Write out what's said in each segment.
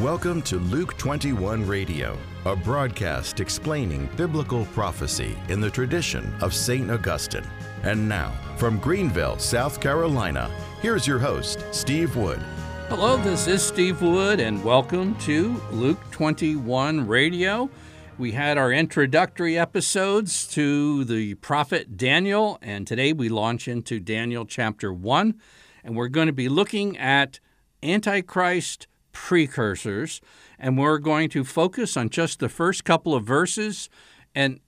Welcome to Luke 21 Radio, a broadcast explaining biblical prophecy in the tradition of St. Augustine. And now, from Greenville, South Carolina, here's your host, Steve Wood. Hello, this is Steve Wood, and welcome to Luke 21 Radio. We had our introductory episodes to the prophet Daniel, and today we launch into Daniel chapter 1, and we're going to be looking at Antichrist precursors, and we're going to focus on just the first couple of verses. And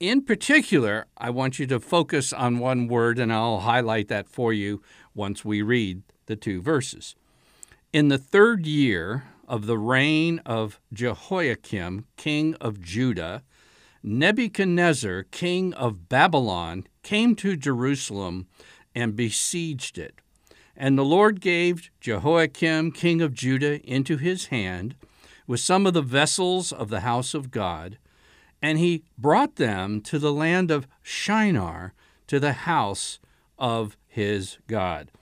in particular, I want you to focus on one word, and I'll highlight that for you once we read the two verses. In the third year of the reign of Jehoiakim, king of Judah, Nebuchadnezzar, king of Babylon, came to Jerusalem and besieged it. And the Lord gave Jehoiakim, king of Judah, into his hand with some of the vessels of the house of God, and he brought them to the land of Shinar, to the house of his God.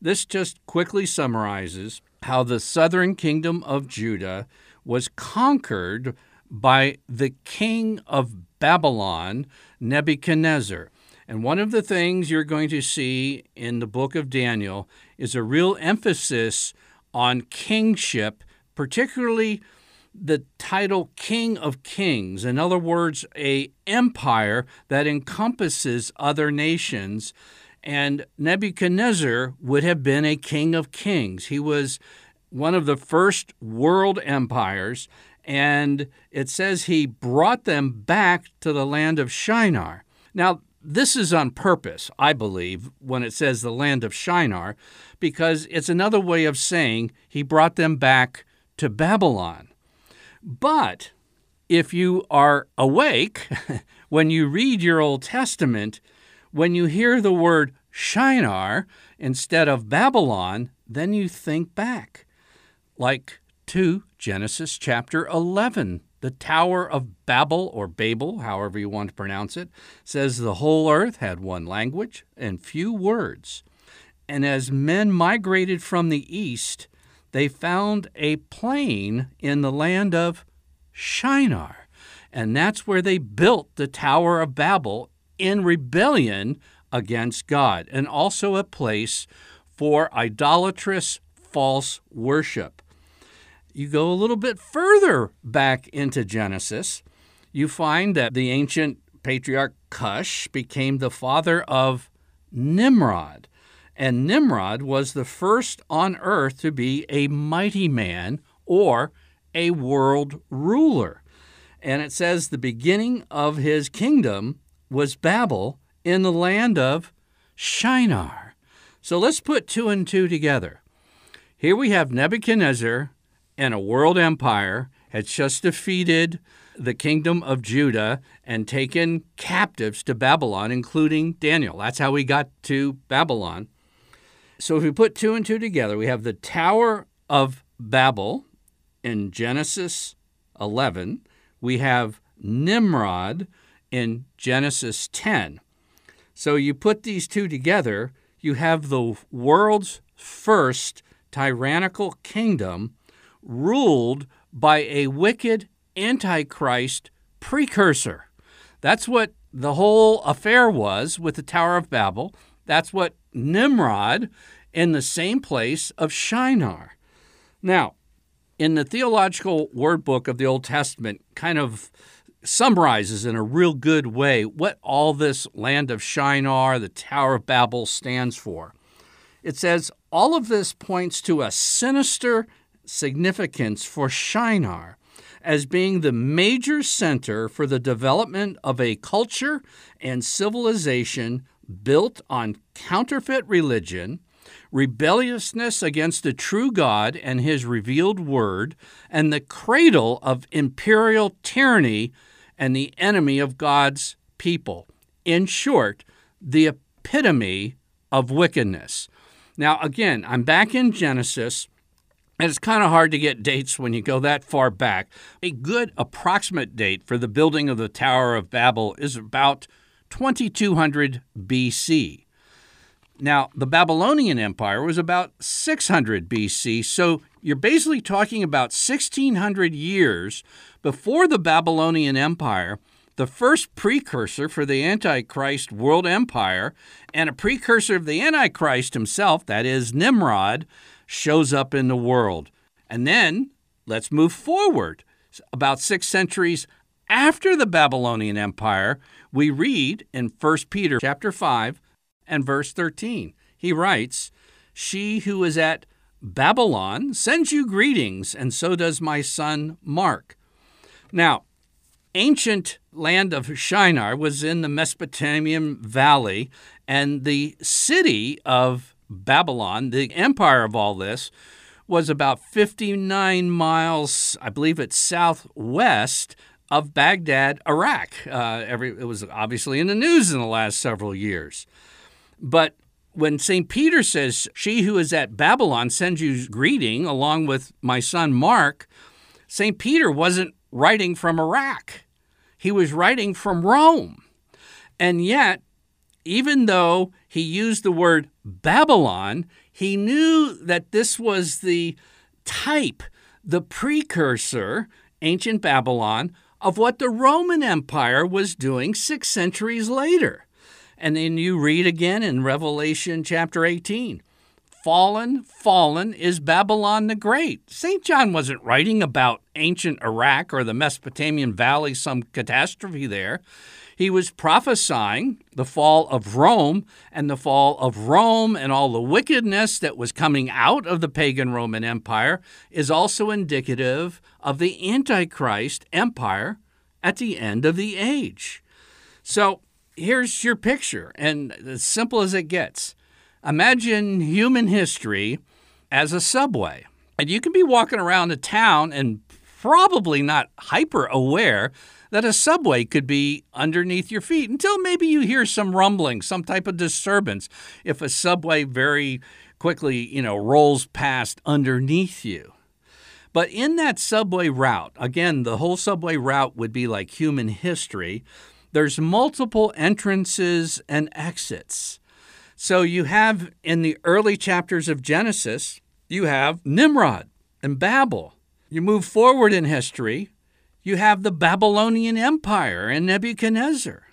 This just quickly summarizes how the southern kingdom of Judah was conquered by the king of Babylon, Nebuchadnezzar. And one of the things you're going to see in the book of Daniel is a real emphasis on kingship, particularly the title King of Kings. In other words, a empire that encompasses other nations and Nebuchadnezzar would have been a king of kings. He was one of the first world empires, and it says he brought them back to the land of Shinar. Now, this is on purpose, I believe, when it says the land of Shinar, because it's another way of saying he brought them back to Babylon. But if you are awake when you read your Old Testament, when you hear the word Shinar instead of Babylon, then you think back, like to Genesis chapter 11. The Tower of Babel, or Babel, however you want to pronounce it, says the whole earth had one language and few words. And as men migrated from the east, they found a plain in the land of Shinar. And that's where they built the Tower of Babel in rebellion against God, and also a place for idolatrous false worship. You go a little bit further back into Genesis, you find that the ancient patriarch Cush became the father of Nimrod. And Nimrod was the first on earth to be a mighty man or a world ruler. And it says the beginning of his kingdom was Babel in the land of Shinar. So let's put two and two together. Here we have Nebuchadnezzar and a world empire had just defeated the kingdom of Judah and taken captives to Babylon, including Daniel. That's how we got to Babylon. So if we put two and two together, we have the Tower of Babel in Genesis 11. We have Nimrod in Genesis 10. So you put these two together, you have the world's first tyrannical kingdom ruled by a wicked antichrist precursor. That's what the whole affair was with the Tower of Babel. That's what Nimrod in the same place of Shinar. Now, in the theological word book of the Old Testament, kind of summarizes in a real good way what all this land of Shinar, the Tower of Babel, stands for. It says all of this points to a sinister significance for Shinar as being the major center for the development of a culture and civilization built on counterfeit religion, rebelliousness against the true God and his revealed word, and the cradle of imperial tyranny and the enemy of God's people. In short, the epitome of wickedness. Now, again, I'm back in Genesis. And it's kind of hard to get dates when you go that far back. A good approximate date for the building of the Tower of Babel is about 2200 BC. Now, the Babylonian Empire was about 600 BC, so you're basically talking about 1600 years before the Babylonian Empire, the first precursor for the Antichrist world empire, and a precursor of the Antichrist himself, that is Nimrod, shows up in the world. And then let's move forward. About six centuries after the Babylonian Empire, we read in 1 Peter chapter 5 and verse 13. He writes, She who is at Babylon sends you greetings, and so does my son Mark. Now, ancient land of Shinar was in the Mesopotamian valley, and the city of Babylon, the empire of all this, was about 59 miles, I believe it's southwest of Baghdad, Iraq. Uh, every, it was obviously in the news in the last several years. But when St. Peter says, She who is at Babylon sends you greeting along with my son Mark, St. Peter wasn't writing from Iraq. He was writing from Rome. And yet, even though he used the word Babylon, he knew that this was the type, the precursor, ancient Babylon, of what the Roman Empire was doing six centuries later. And then you read again in Revelation chapter 18 Fallen, fallen is Babylon the Great. St. John wasn't writing about ancient Iraq or the Mesopotamian Valley, some catastrophe there. He was prophesying the fall of Rome and the fall of Rome and all the wickedness that was coming out of the pagan Roman Empire is also indicative of the Antichrist empire at the end of the age. So here's your picture, and as simple as it gets. Imagine human history as a subway. And you can be walking around a town and probably not hyper aware that a subway could be underneath your feet until maybe you hear some rumbling, some type of disturbance if a subway very quickly, you know, rolls past underneath you. But in that subway route, again, the whole subway route would be like human history there's multiple entrances and exits. So you have in the early chapters of Genesis, you have Nimrod and Babel. You move forward in history, you have the Babylonian Empire and Nebuchadnezzar.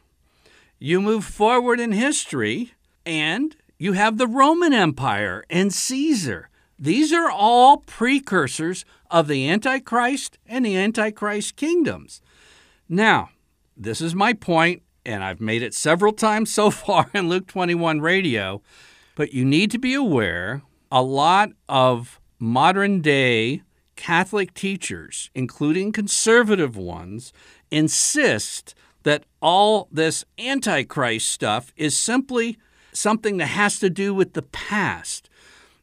You move forward in history, and you have the Roman Empire and Caesar. These are all precursors of the Antichrist and the Antichrist kingdoms. Now, this is my point, and I've made it several times so far in Luke 21 radio, but you need to be aware a lot of modern day Catholic teachers, including conservative ones, insist that all this Antichrist stuff is simply something that has to do with the past.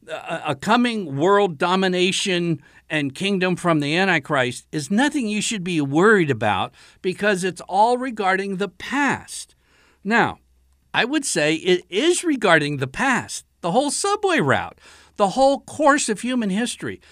A, coming world domination and kingdom from the Antichrist is nothing you should be worried about because it's all regarding the past. Now, I would say it is regarding the past, the whole subway route, the whole course of human history.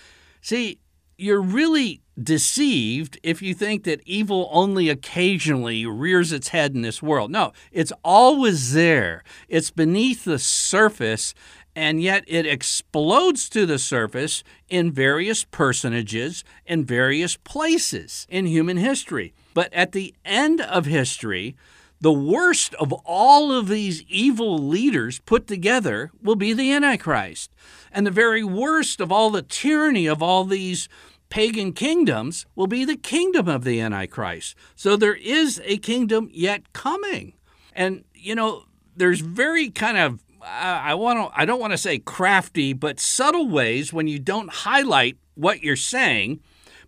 See, you're really deceived if you think that evil only occasionally rears its head in this world. No, it's always there. It's beneath the surface and yet it explodes to the surface in various personages in various places in human history. But at the end of history, the worst of all of these evil leaders put together will be the Antichrist. And the very worst of all the tyranny of all these pagan kingdoms will be the kingdom of the Antichrist. So there is a kingdom yet coming. And, you know, there's very kind of I want to I don't want to say crafty, but subtle ways when you don't highlight what you're saying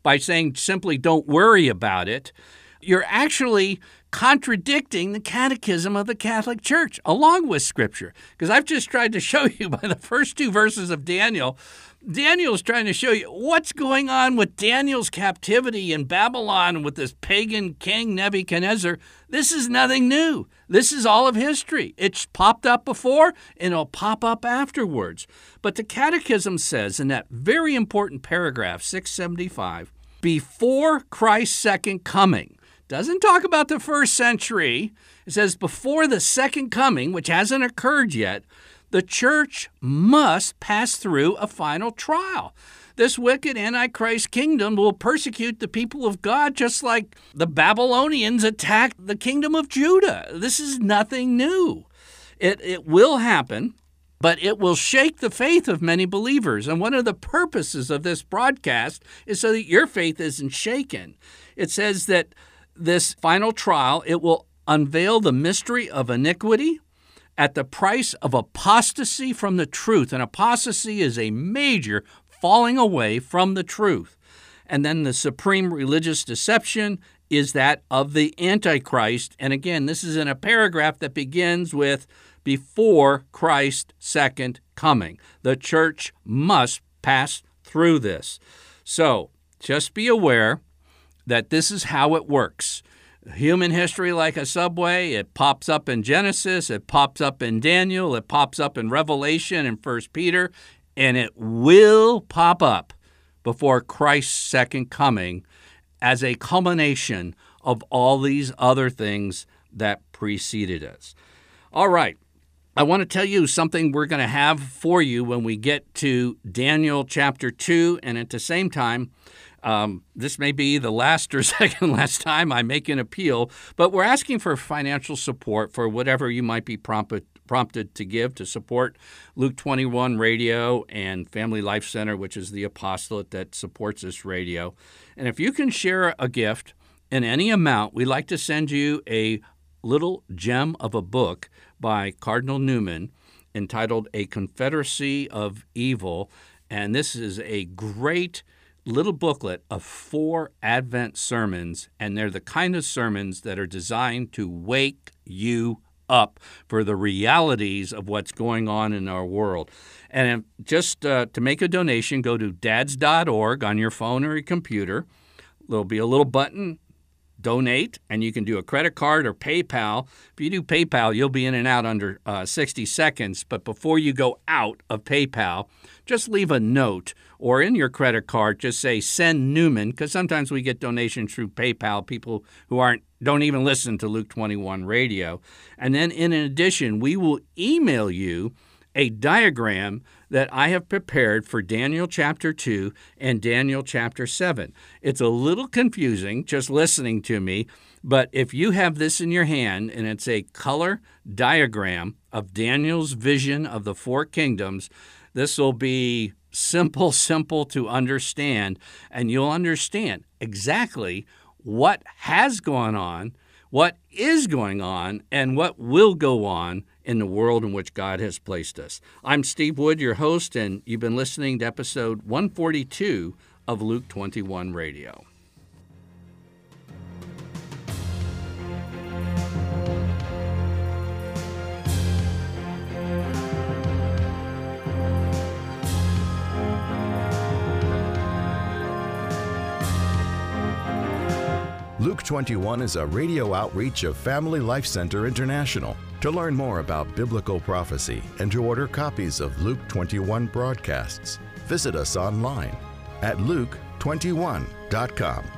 by saying simply don't worry about it, you're actually contradicting the catechism of the Catholic Church along with scripture. Because I've just tried to show you by the first two verses of Daniel Daniel's trying to show you what's going on with Daniel's captivity in Babylon with this pagan king Nebuchadnezzar. This is nothing new. This is all of history. It's popped up before and it'll pop up afterwards. But the Catechism says in that very important paragraph, 675, before Christ's second coming, doesn't talk about the first century. It says before the second coming, which hasn't occurred yet, the church must pass through a final trial. This wicked Antichrist kingdom will persecute the people of God just like the Babylonians attacked the kingdom of Judah. This is nothing new. It, it will happen, but it will shake the faith of many believers. And one of the purposes of this broadcast is so that your faith isn't shaken. It says that this final trial, it will unveil the mystery of iniquity at the price of apostasy from the truth. And apostasy is a major falling away from the truth. And then the supreme religious deception is that of the Antichrist. And again, this is in a paragraph that begins with before Christ's second coming. The church must pass through this. So just be aware that this is how it works. Human history, like a subway, it pops up in Genesis, it pops up in Daniel, it pops up in Revelation and First Peter, and it will pop up before Christ's second coming as a culmination of all these other things that preceded us. All right. I want to tell you something we're going to have for you when we get to Daniel chapter 2. And at the same time, um, this may be the last or second last time I make an appeal, but we're asking for financial support for whatever you might be prompted prompted to give to support Luke 21 Radio and Family Life Center, which is the apostolate that supports this radio. And if you can share a gift in any amount, we'd like to send you a little gem of a book by Cardinal Newman entitled A Confederacy of Evil. And this is a great little booklet of four Advent sermons, and they're the kind of sermons that are designed to wake you up for the realities of what's going on in our world. And just uh, to make a donation, go to dads.org on your phone or your computer. There'll be a little button donate, and you can do a credit card or PayPal. If you do PayPal, you'll be in and out under uh, 60 seconds. But before you go out of PayPal, just leave a note or in your credit card, just say send Newman, because sometimes we get donations through PayPal, people who aren't don't even listen to Luke 21 radio. And then in addition, we will email you a diagram that I have prepared for Daniel chapter 2 and Daniel chapter 7. It's a little confusing just listening to me, but if you have this in your hand and it's a color diagram of Daniel's vision of the four kingdoms, this will be simple, simple to understand, and you'll understand exactly what has gone on, what is going on, and what will go on in the world in which God has placed us. I'm Steve Wood, your host, and you've been listening to episode 142 of Luke 21 Radio. Luke 21 is a radio outreach of Family Life Center International. To learn more about biblical prophecy and to order copies of Luke 21 broadcasts, visit us online at luke21.com.